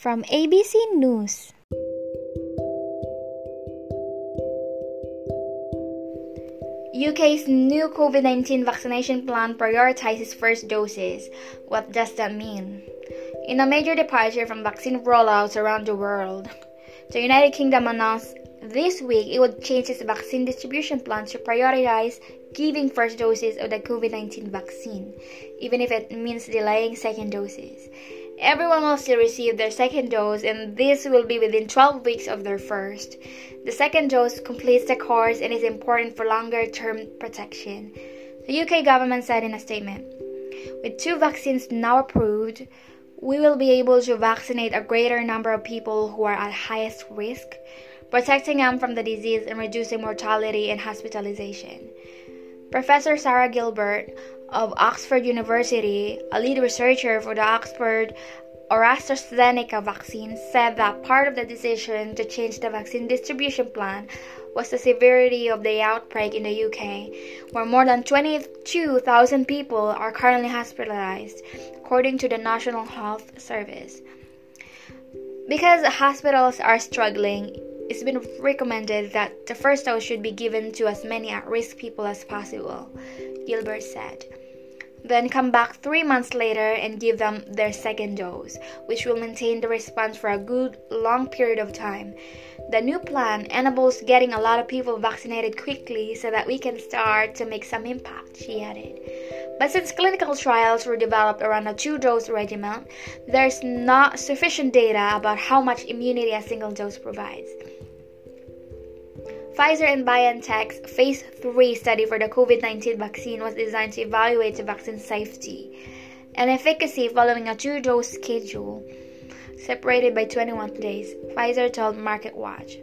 From ABC News. UK's new COVID 19 vaccination plan prioritizes first doses. What does that mean? In a major departure from vaccine rollouts around the world, the United Kingdom announced this week it would change its vaccine distribution plan to prioritize giving first doses of the COVID 19 vaccine, even if it means delaying second doses. Everyone will still receive their second dose, and this will be within 12 weeks of their first. The second dose completes the course and is important for longer term protection. The UK government said in a statement With two vaccines now approved, we will be able to vaccinate a greater number of people who are at highest risk, protecting them from the disease and reducing mortality and hospitalization. Professor Sarah Gilbert of Oxford University, a lead researcher for the Oxford or AstraZeneca vaccine said that part of the decision to change the vaccine distribution plan was the severity of the outbreak in the UK, where more than 22,000 people are currently hospitalized, according to the National Health Service. Because hospitals are struggling, it's been recommended that the first dose should be given to as many at risk people as possible, Gilbert said then come back three months later and give them their second dose, which will maintain the response for a good long period of time. The new plan enables getting a lot of people vaccinated quickly so that we can start to make some impact, she added. But since clinical trials were developed around a two dose regimen, there's not sufficient data about how much immunity a single dose provides. Pfizer and BioNTech's phase 3 study for the COVID 19 vaccine was designed to evaluate the vaccine's safety and efficacy following a two dose schedule separated by 21 days, Pfizer told MarketWatch.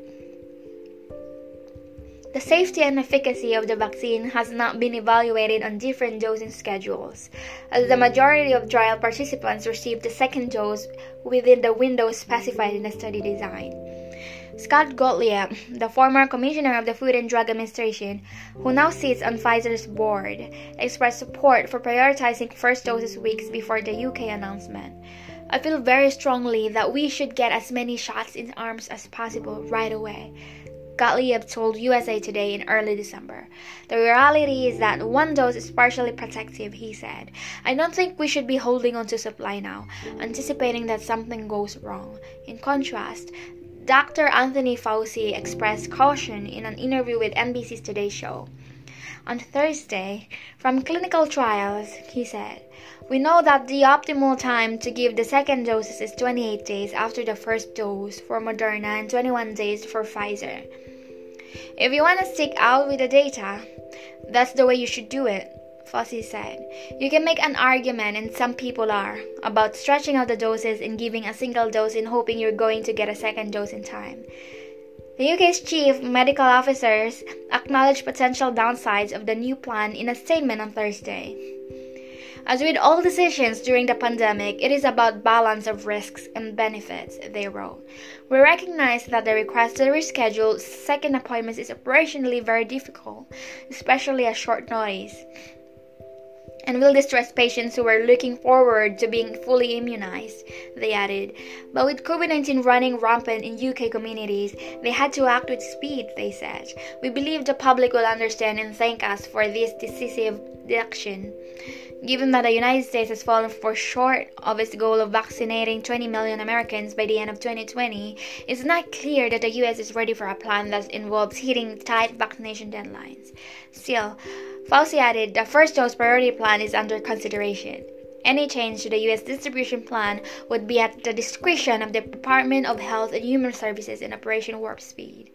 The safety and efficacy of the vaccine has not been evaluated on different dosing schedules, as the majority of trial participants received the second dose within the window specified in the study design. Scott Gottlieb, the former commissioner of the Food and Drug Administration, who now sits on Pfizer's board, expressed support for prioritizing first doses weeks before the UK announcement. I feel very strongly that we should get as many shots in arms as possible right away. Gottlieb told USA Today in early December. The reality is that one dose is partially protective, he said. I don't think we should be holding on to supply now, anticipating that something goes wrong. In contrast, Dr. Anthony Fauci expressed caution in an interview with NBC's Today Show. On Thursday, from clinical trials, he said, We know that the optimal time to give the second doses is 28 days after the first dose for Moderna and 21 days for Pfizer. If you want to stick out with the data, that's the way you should do it. Fauci said. You can make an argument, and some people are, about stretching out the doses and giving a single dose in hoping you're going to get a second dose in time. The UK's chief medical officers acknowledged potential downsides of the new plan in a statement on Thursday. As with all decisions during the pandemic, it is about balance of risks and benefits, they wrote. We recognize that the request to reschedule second appointments is operationally very difficult, especially at short notice and will distress patients who are looking forward to being fully immunized, they added. But with COVID 19 running rampant in UK communities, they had to act with speed, they said. We believe the public will understand and thank us for this decisive action. Given that the United States has fallen far short of its goal of vaccinating 20 million Americans by the end of 2020, it's not clear that the US is ready for a plan that involves hitting tight vaccination deadlines. Still, Fauci added the first dose priority plan is under consideration. Any change to the U.S. distribution plan would be at the discretion of the Department of Health and Human Services in Operation Warp Speed.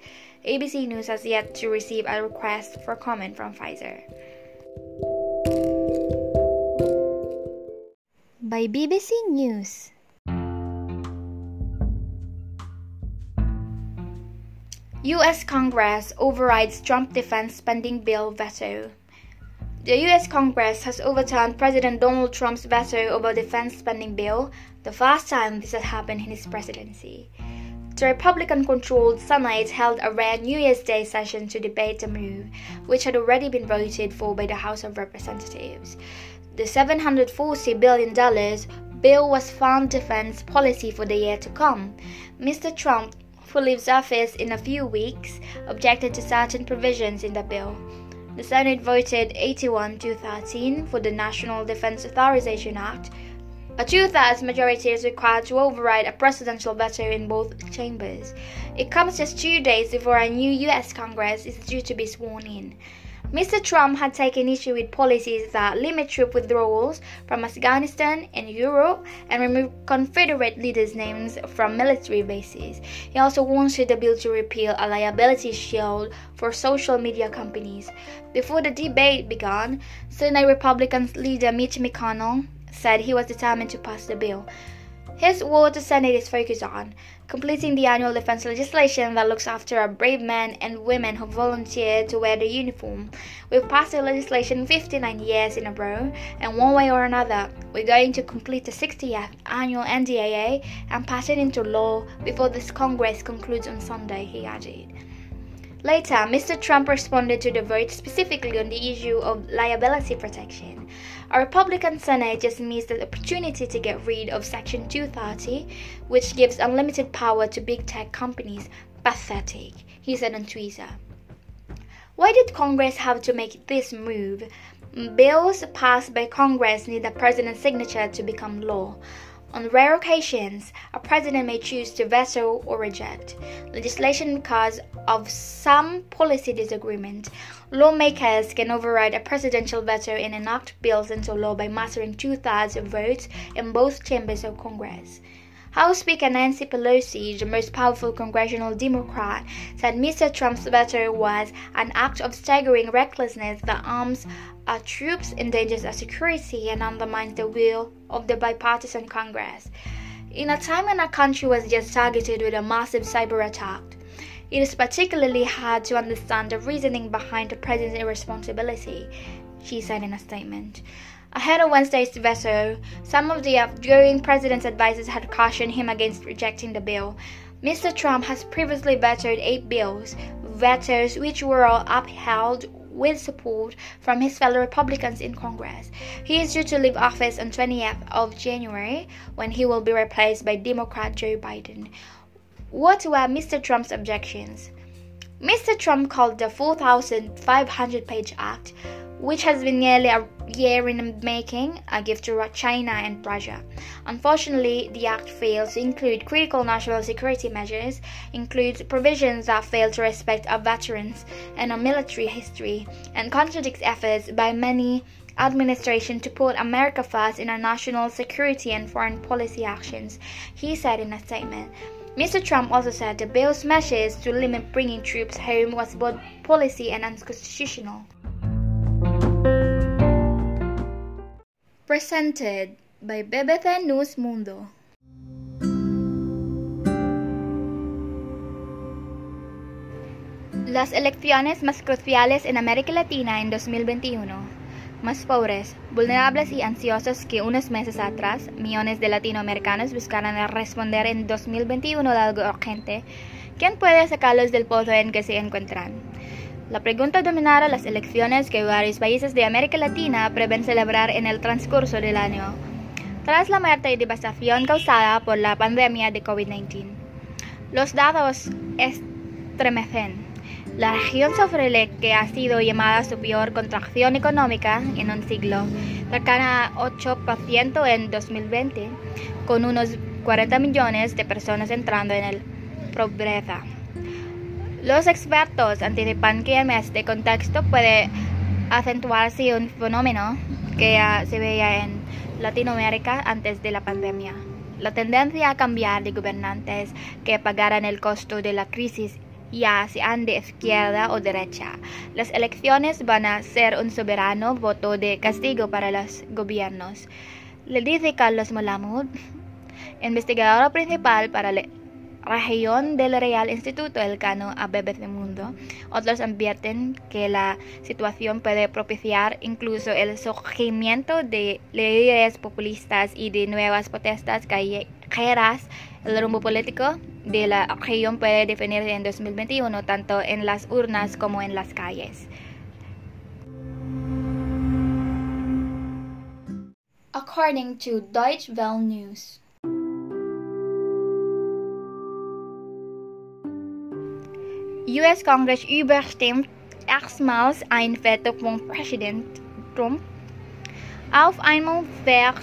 ABC News has yet to receive a request for comment from Pfizer. By BBC News. U.S. Congress overrides Trump defense spending bill veto. The U.S. Congress has overturned President Donald Trump's veto over defense spending bill, the first time this has happened in his presidency. The Republican controlled Senate held a rare New Year's Day session to debate the move, which had already been voted for by the House of Representatives. The $740 billion bill was found defense policy for the year to come. Mr. Trump, who leaves office in a few weeks, objected to certain provisions in the bill. The Senate voted 81 to 13 for the National Defense Authorization Act. A two thirds majority is required to override a presidential veto in both chambers. It comes just two days before a new U.S. Congress is due to be sworn in. Mr. Trump had taken issue with policies that limit troop withdrawals from Afghanistan and Europe and remove Confederate leaders' names from military bases. He also wanted the bill to repeal a liability shield for social media companies. Before the debate began, Senate Republican leader Mitch McConnell said he was determined to pass the bill. His what the Senate is focused on completing the annual defense legislation that looks after our brave men and women who volunteer to wear the uniform. We've passed the legislation 59 years in a row, and one way or another, we're going to complete the 60th annual NDAA and pass it into law before this Congress concludes on Sunday, he added. Later, Mr. Trump responded to the vote specifically on the issue of liability protection. A Republican Senate just missed the opportunity to get rid of Section 230, which gives unlimited power to big tech companies. Pathetic, he said on Twitter. Why did Congress have to make this move? Bills passed by Congress need the president's signature to become law. On rare occasions, a president may choose to veto or reject legislation because of some policy disagreement. Lawmakers can override a presidential veto and enact bills into law by mastering two thirds of votes in both chambers of Congress. House Speaker Nancy Pelosi, the most powerful congressional Democrat, said Mr. Trump's veto was an act of staggering recklessness that arms our troops, endangers our security, and undermines the will of the bipartisan Congress. In a time when our country was just targeted with a massive cyber attack, it is particularly hard to understand the reasoning behind the president's irresponsibility, she said in a statement. Ahead of Wednesday's veto, some of the outgoing president's advisers had cautioned him against rejecting the bill. Mr. Trump has previously vetoed eight bills, vetoes which were all upheld with support from his fellow Republicans in Congress. He is due to leave office on 20th of January when he will be replaced by Democrat Joe Biden. What were Mr. Trump's objections? Mr. Trump called the 4,500 page act which has been nearly a year in making, a gift to China and Russia. Unfortunately, the act fails to include critical national security measures, includes provisions that fail to respect our veterans and our military history, and contradicts efforts by many administration to put America first in our national security and foreign policy actions, he said in a statement. Mr. Trump also said the bill's measures to limit bringing troops home was both policy and unconstitutional. Presented by BBC News Mundo. Las elecciones más cruciales en América Latina en 2021. Más pobres, vulnerables y ansiosos que unos meses atrás, millones de latinoamericanos buscaron responder en 2021 a algo urgente. ¿Quién puede sacarlos del pozo en que se encuentran? La pregunta dominará las elecciones que varios países de América Latina prevén celebrar en el transcurso del año, tras la muerte y devastación causada por la pandemia de COVID-19. Los datos estremecen. La región sufre lo que ha sido llamada su peor contracción económica en un siglo, cercana a 8% en 2020, con unos 40 millones de personas entrando en el pobreza. Los expertos anticipan que en este contexto puede acentuarse un fenómeno que ya se veía en Latinoamérica antes de la pandemia. La tendencia a cambiar de gobernantes que pagaran el costo de la crisis ya sean de izquierda o derecha. Las elecciones van a ser un soberano voto de castigo para los gobiernos. Le dice Carlos Molamud, investigador principal para la región del Real Instituto Elcano a BBC Mundo. Otros advierten que la situación puede propiciar incluso el surgimiento de líderes populistas y de nuevas protestas callejeras. El rumbo político de la región puede definirse en 2021 tanto en las urnas como en las calles. according to Deutsche Welle News. US Congress überstimmt erstmals ein Veto von Präsident Trump. Auf einmal wird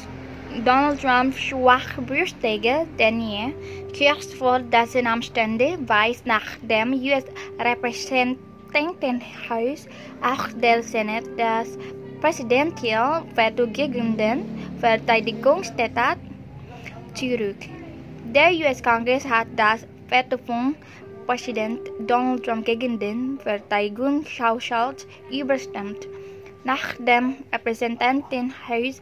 Donald Trump schwachbrüstiger denn je, kurz vor dessen Amstände weiß nach dem US-Repräsentantenhaus auch der Senat das Präsidential Veto gegen den Verteidigungsstaat zurück. Der US-Kongress hat das Veto von Präsident Donald Trump gegen den Verteidigungshaushalt überstimmt. Nach dem Repräsentantenhaus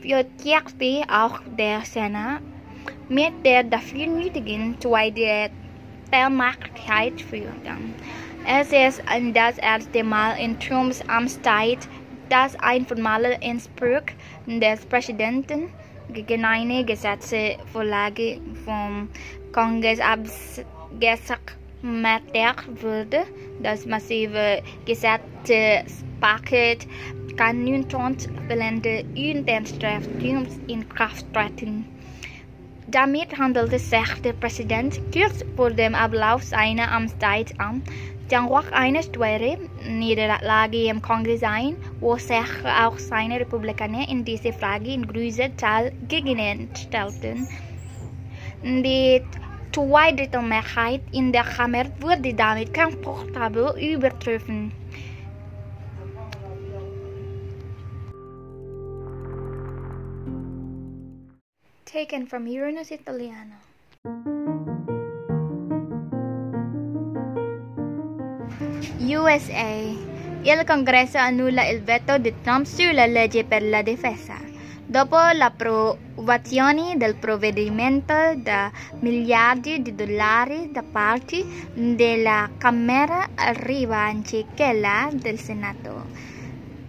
voterte auch der Senat mit der dafür nötigen Zweidrittelmehrheit für. Es ist das erste Mal in Trumps Amtszeit, dass ein formaler Inspruch des Präsidenten gegen eine Gesetzesvorlage vom Kongress abgesagt wurde. Das massive Gesetzespaket kann nun fehlende Unterstützung in Kraft treten. Damit handelt es sich der Präsident kurz vor dem Ablauf seiner Amtszeit an, auch eine schwere Niederlage im Kongress ein, wo sich auch seine Republikaner in dieser Frage in größer Zahl gegenstellten. Die Zweidrittelmehrheit in der Kammer wurde damit komfortabel übertroffen. Taken from Uranus Italiano. USA. Il Congresso annulla il veto di Trump sulla legge per la difesa. Dopo l'approvazione del provvedimento da miliardi di dollari da parte della Camera arriva anche quella del Senato.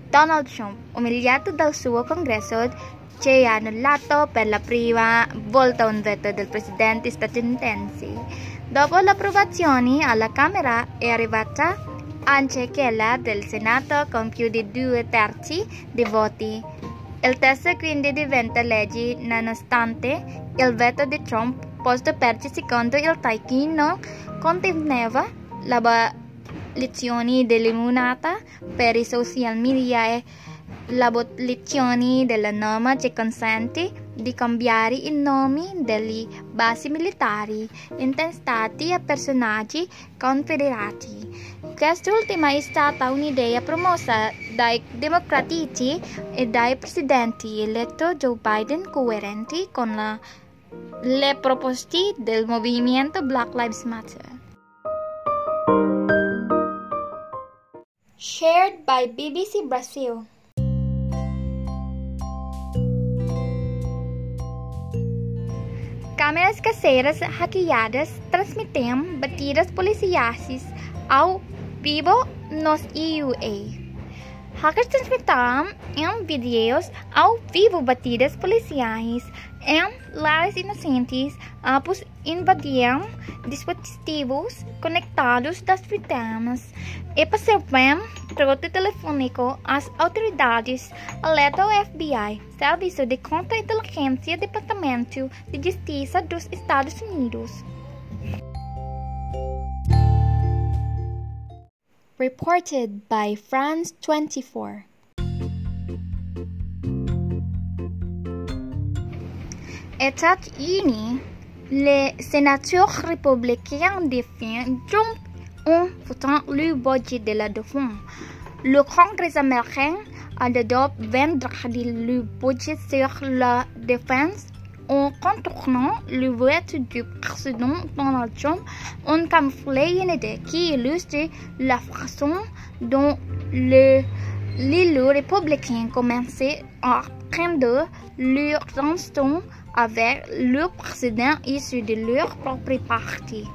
Donald Trump, umiliato dal suo congresso, ci ha annullato per la prima volta un veto del presidente statunitense. Dopo l'approvazione alla Camera è arrivata anche quella del Senato con più di due terzi dei voti. Il testo quindi diventa legge nonostante il veto di Trump posto perché secondo il Taiki non conteneva l'abolizione dell'immunità per i social media e l'abolizione della norma che consente di cambiare i nomi delle basi militari intestati a personaggi confederati. Quest'ultima è stata un'idea promossa dai democratici e dai presidenti eletto Joe Biden coerenti con la, le proposte del movimento Black Lives Matter. Shared by BBC Brazil. Câmeras caseiras hackeadas transmitem batidas policiais ao vivo nos EUA. Hackers transmitiram em vídeos ao vivo batidas policiais em lares inocentes após invadiram dispositivos conectados das vítimas e passaram trote telefônico às autoridades, alerta ao FBI, Serviço de Contra-Inteligência Departamento de Justiça dos Estados Unidos. Reported by France 24. États-Unis, les sénateurs républicains défendent Trump en votant le budget de la défense. Le Congrès américain adopte vendredi le budget sur la défense en contournant le vote du président Donald Trump, une idée qui illustre la façon dont le l'élu républicain commençait à prendre leur instant avec le président issu de leur propre parti.